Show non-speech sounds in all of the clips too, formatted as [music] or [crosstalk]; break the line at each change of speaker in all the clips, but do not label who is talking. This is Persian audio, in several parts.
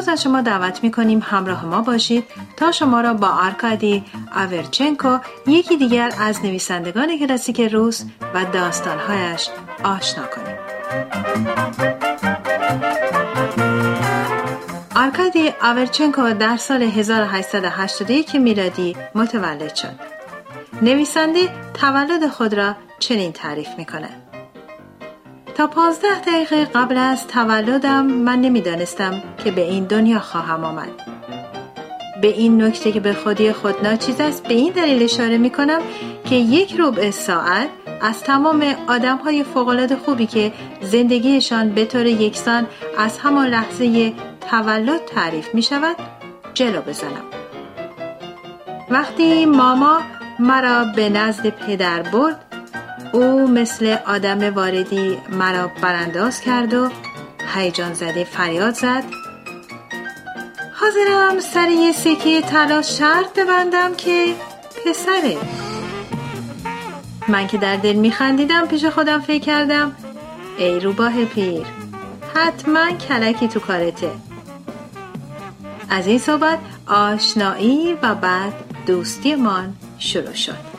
امروز از شما دعوت می کنیم همراه ما باشید تا شما را با آرکادی آورچنکو یکی دیگر از نویسندگان کلاسیک روس و داستانهایش آشنا کنیم. آرکادی آورچنکو در سال 1881 میلادی متولد شد. نویسنده تولد خود را چنین تعریف می تا پانزده دقیقه قبل از تولدم من نمی‌دانستم که به این دنیا خواهم آمد. به این نکته که به خودی خود ناچیز است به این دلیل اشاره می کنم که یک ربع ساعت از تمام آدم های فوقلاد خوبی که زندگیشان به طور یکسان از همان لحظه تولد تعریف می شود جلو بزنم. وقتی ماما مرا به نزد پدر برد او مثل آدم واردی مرا برانداز کرد و هیجان زده فریاد زد. حاضرم سر یه سکه طلا شرط ببندم که پسره. من که در دل میخندیدم پیش خودم فکر کردم ای روباه پیر حتما کلکی تو کارته. از این صحبت آشنایی و بعد دوستیمان شروع شد.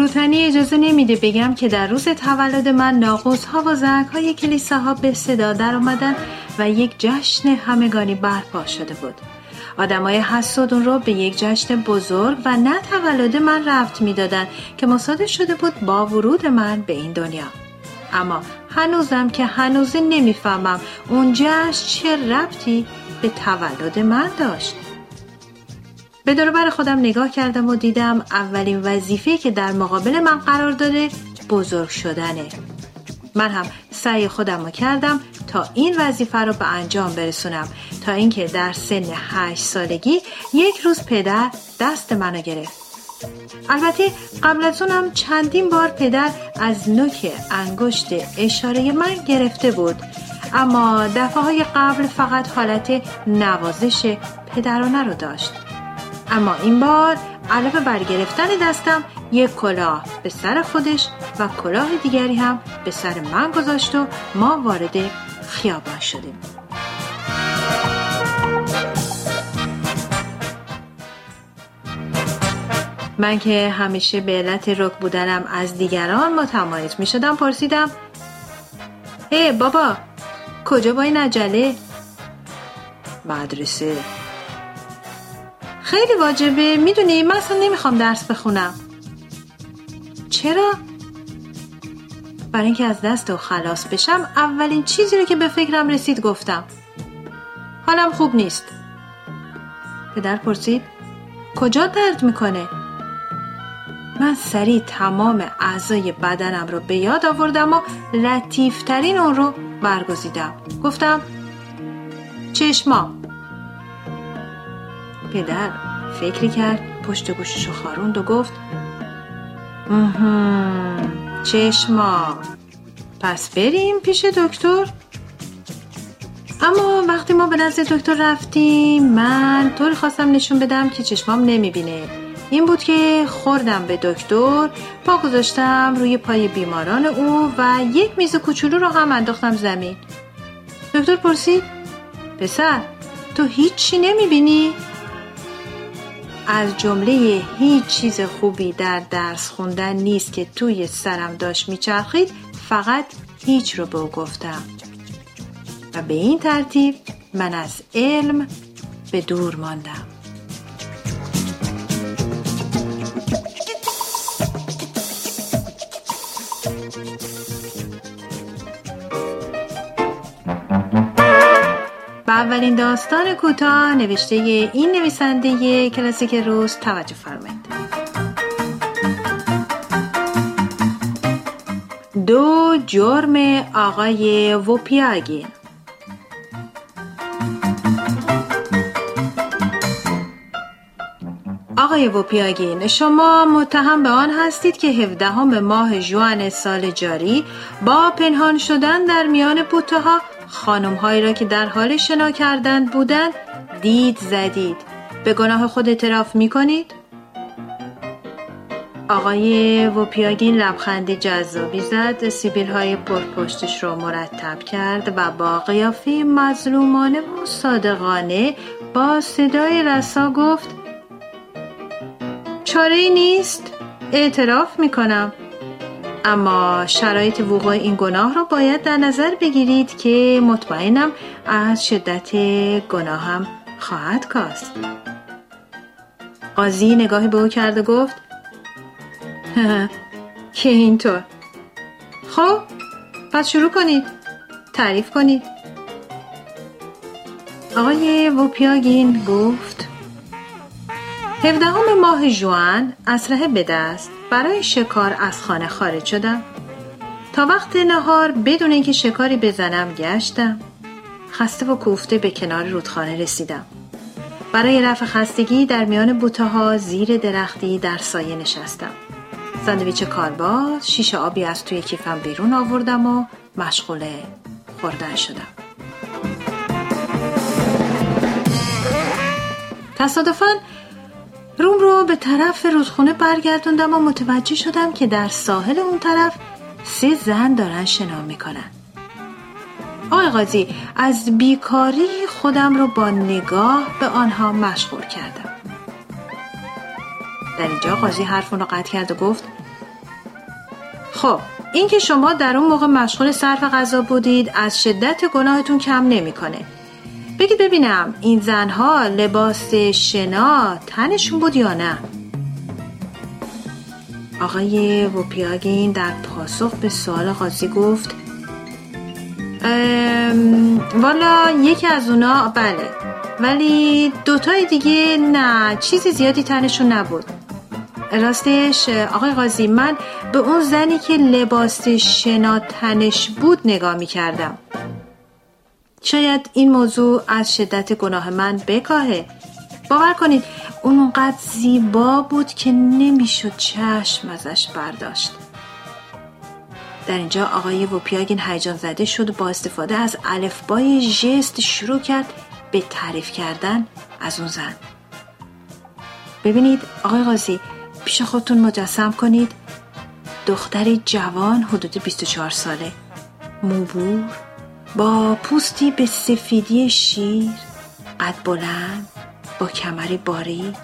فروتنی اجازه نمیده بگم که در روز تولد من ناقوس ها و زنگ های کلیساها به صدا در آمدن و یک جشن همگانی برپا شده بود. آدمای حسود اون رو به یک جشن بزرگ و نه تولد من رفت می‌دادند که مصادف شده بود با ورود من به این دنیا. اما هنوزم که هنوزه نمی‌فهمم اون جشن چه ربطی به تولد من داشت. به دوربر خودم نگاه کردم و دیدم اولین وظیفه که در مقابل من قرار داره بزرگ شدنه. من هم سعی خودم رو کردم تا این وظیفه رو به انجام برسونم. تا اینکه در سن هشت سالگی یک روز پدر دست منو گرفت. البته قبل از اونم چندین بار پدر از نوک انگشت اشاره من گرفته بود. اما دفعه های قبل فقط حالت نوازش پدرانه رو داشت. اما این بار علاوه بر گرفتن دستم یک کلاه به سر خودش و کلاه دیگری هم به سر من گذاشت و ما وارد خیابان شدیم من که همیشه به علت رک بودنم از دیگران متمایز می شدم پرسیدم ای بابا کجا با این عجله؟ مدرسه خیلی واجبه. می‌دونی من اصلا نمی‌خوام درس بخونم. چرا؟ برای اینکه از دست و خلاص بشم اولین چیزی رو که به فکرم رسید گفتم. حالم خوب نیست. پدر پرسید کجا درد می‌کنه؟ من سریع تمام اعضای بدنم رو به یاد آوردم و لطیفترین اون رو برگزیدم. گفتم چشما پدر فکری کرد پشت گوششو خاروند و گفت چشما پس بریم پیش دکتر. اما وقتی ما به نزد دکتر رفتیم من طوری خواستم نشون بدم که چشمام نمی‌بینه. این بود که خوردم به دکتر پا گذاشتم روی پای بیماران او و یک میز کوچولو رو هم انداختم زمین. دکتر پرسید پسر تو هیچی نمی‌بینی؟ از جمله هیچ چیز خوبی در درس خوندن نیست که توی سرم داشت میچرخید فقط هیچ رو به گفتم. و به این ترتیب من از علم به دور ماندم. اولین داستان کوتاه نوشته این نویسنده کلاسیک روز توجه فرمایید. دو جرم آقای ووپیاگین آقای ووپیاگین شما متهم به آن هستید که 17 ماه جوان سال جاری با پنهان شدن در میان بوته خانم هایی را که در حال شنا کردن بودند دید زدید به گناه خود اعتراف می کنید؟ آقای وپیاگین لبخندی جذابی زد سیبیل های پرپشتش رو مرتب کرد و با قیافه مظلومانه و صادقانه با صدای رسا گفت چاره ای نیست اعتراف می کنم اما شرایط وقوع این گناه را باید در نظر بگیرید که مطمئنم از شدت گناهم خواهد کاست. قاضی نگاهی به او کرد و گفت [laughs] که اینطور. خب پس شروع کنید. تعریف کنید. آقای وپیاگین گفت هفدهم ماه جوان اسلحه به دست برای شکار از خانه خارج شدم. تا وقت نهار بدون اینکه شکاری بزنم گشتم. خسته و کوفته به کنار رودخانه رسیدم. برای رفع خستگی در میان بوته ها زیر درختی در سایه نشستم. ساندویچ کارباز شیشه آبی از توی کیفم بیرون آوردم و مشغول خوردن شدم. تصادفاً روم رو به طرف رودخونه برگردوندم و متوجه شدم که در ساحل اون طرف سه زن دارن شنا می‌کنن آقای قاضی از بیکاری خودم رو با نگاه به آنها مشغول کردم در اینجا قاضی حرف رو قطع کرد و گفت خب این که شما در اون موقع مشغول صرف غذا بودید از شدت گناهتون کم نمی‌کنه. بگید ببینم این زنها لباس شنا تنشون بود یا نه؟ آقای وپیاگین در پاسخ به سوال قاضی گفت والا یکی از اونا بله ولی دوتای دیگه نه چیزی زیادی تنشون نبود. راستش آقای قاضی من به اون زنی که لباس شنا تنش بود نگاه می کردم شاید این موضوع از شدت گناه من بکاهه. باور کنید اون اونقدر زیبا بود که نمی‌شد چشم ازش برداشت. در اینجا آقای وپیاگین هیجان زده شد و با استفاده از الفبای ژست شروع کرد به تعریف کردن از اون زن. ببینید آقای قاضی پیش خودتون مجسم کنید. دختری جوان حدود 24 ساله. موبور؟ با پوستی به سفیدی شیر قد بلند با کمری باریک.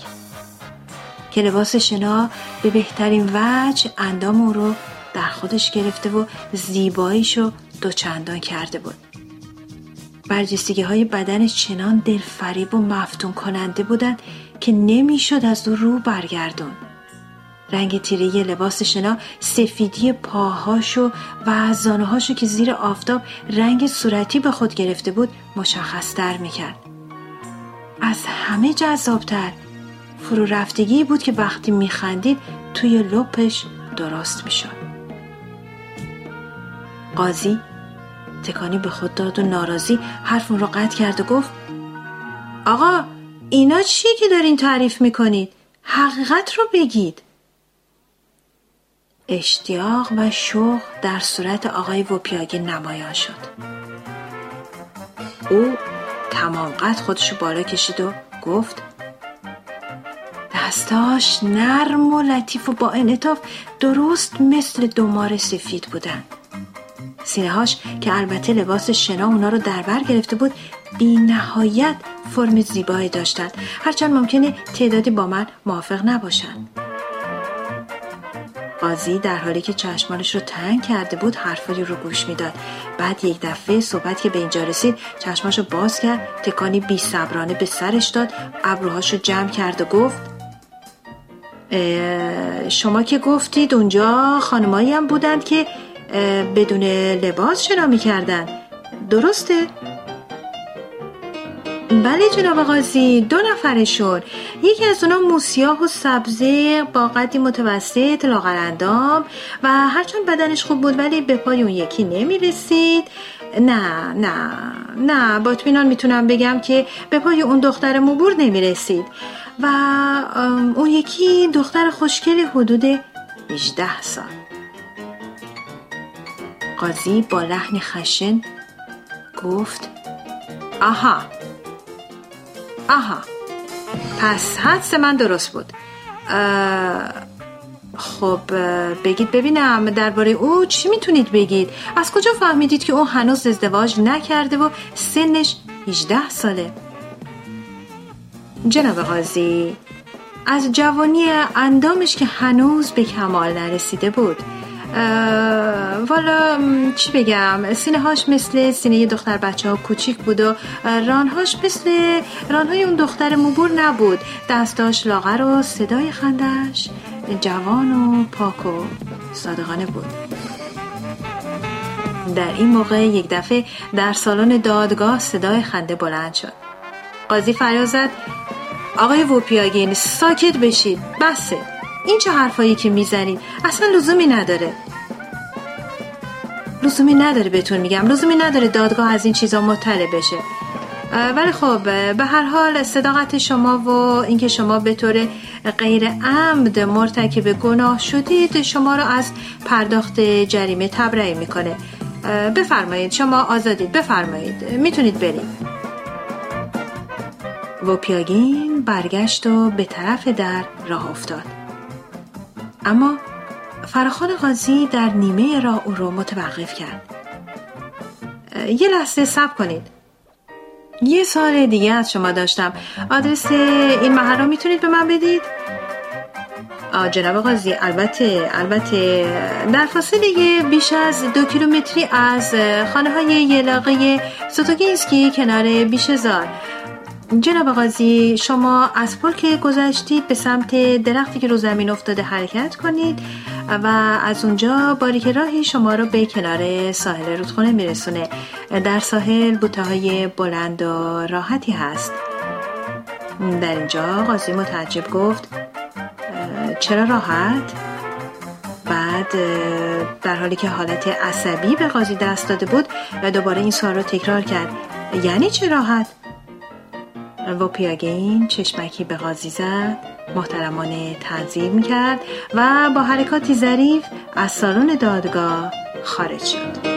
که لباس شنا به بهترین وجه اندام او رو در خودش گرفته و زیباییشو دوچندان کرده بود. برجستگی های بدنش چنان دلفریب و مفتون کننده بودند که نمی‌شد از او رو برگردون. رنگ تیره لباس شنا سفیدی پاهاشو و زانوهاشو که زیر آفتاب رنگ صورتی به خود گرفته بود مشخص تر می‌کرد. از همه جذابتر. فرو رفتگی بود که وقتی میخندید توی لپش درست می‌شد. قاضی تکانی به خود داد و ناراضی حرف رو قطع کرد و گفت آقا اینا چیه که دارین تعریف می‌کنید؟ حقیقت رو بگید. اشتیاق و شوق در صورت آقای وپیاگی نمایان شد. او تمام قد خودشو بالا کشید و گفت دستاش نرم و لطیف و با انعطاف درست مثل دومار سفید بودن. سینههاش که البته لباس شنا اونا رو در بر گرفته بود بی نهایت فرم زیبایی داشتند هرچند ممکنه تعدادی با من موافق نباشند قاضی در حالی که چشمانش رو تنگ کرده بود حرفایی رو گوش می‌داد بعد یک دفعه صحبت که به اینجا رسید چشماش رو باز کرد تکانی بی صبرانه به سرش داد ابروهاش رو جمع کرد و گفت شما که گفتید اونجا خانمایی هم بودند که بدون لباس شنا می‌کردن درسته؟ بله جناب قاضی دو نفرشون یکی از اونا موسیاه و سبزه با قدی متوسط لاغرندام و هرچند بدنش خوب بود ولی به پای اون یکی نمی‌رسید. نه نه نه با اطمینان می‌تونم بگم که به پای اون دختر موبور نمی‌رسید و اون یکی دختر خوشگلی حدود 18 سال. قاضی با لحن خشن گفت آها آها. پس حدس من درست بود. خب بگید ببینم درباره او چی می‌تونید بگید. از کجا فهمیدید که او هنوز ازدواج نکرده و سنش 18 ساله؟ جناب قاضی از جوانی اندامش که هنوز به کمال نرسیده بود. والا چی بگم؟ سینه هاش مثل سینه دختر بچه ها کوچیک بود و رانهاش مثل رانهای اون دختر موبور نبود. دستاش لاغر و صدای خندش جوان و پاک و صادقانه بود. در این موقع یک دفعه در سالن دادگاه صدای خنده بلند شد. قاضی فریاد آقای ووپیاگین ساکت بشید بسه. این چه حرفایی که می‌زنید اصلا لزومی نداره. لزومی نداره بهتون میگم. لزومی نداره دادگاه از این چیزا مطلع بشه. ولی خب به هر حال صداقت شما و اینکه شما به طور غیر عمد مرتکب گناه شدید شما را از پرداخت جریمه تبرئه می‌کنه. بفرمایید شما آزادید. بفرمایید. می‌تونید برید. وپیاگین برگشت و به طرف در راه افتاد. اما فراخان قاضی در نیمه راه او رو متوقف کرد. یه لحظه صبر کنید. یه سال دیگه از شما داشتم. آدرس این محل رو می‌تونید به من بدید؟ جناب قاضی البته البته در فاصله بیش از دو کیلومتری از خانه های یلاقه سوتوگینسکی کنار بیشزار جناب قاضی شما از پل که گذشتید به سمت درختی که رو زمین افتاده حرکت کنید. و از اونجا باریک راهی شما رو به کنار ساحل رودخونه میرسونه در ساحل بوته های بلند و راحتی هست در اینجا قاضی متعجب گفت چرا راحت؟ بعد در حالی که حالت عصبی به قاضی دست داده بود دوباره این سوال رو تکرار کرد یعنی چه راحت؟ وپیاگین چشمکی به قاضی زد محترمانه تعظیم کرد و با حرکاتی ظریف از سالن دادگاه خارج شد.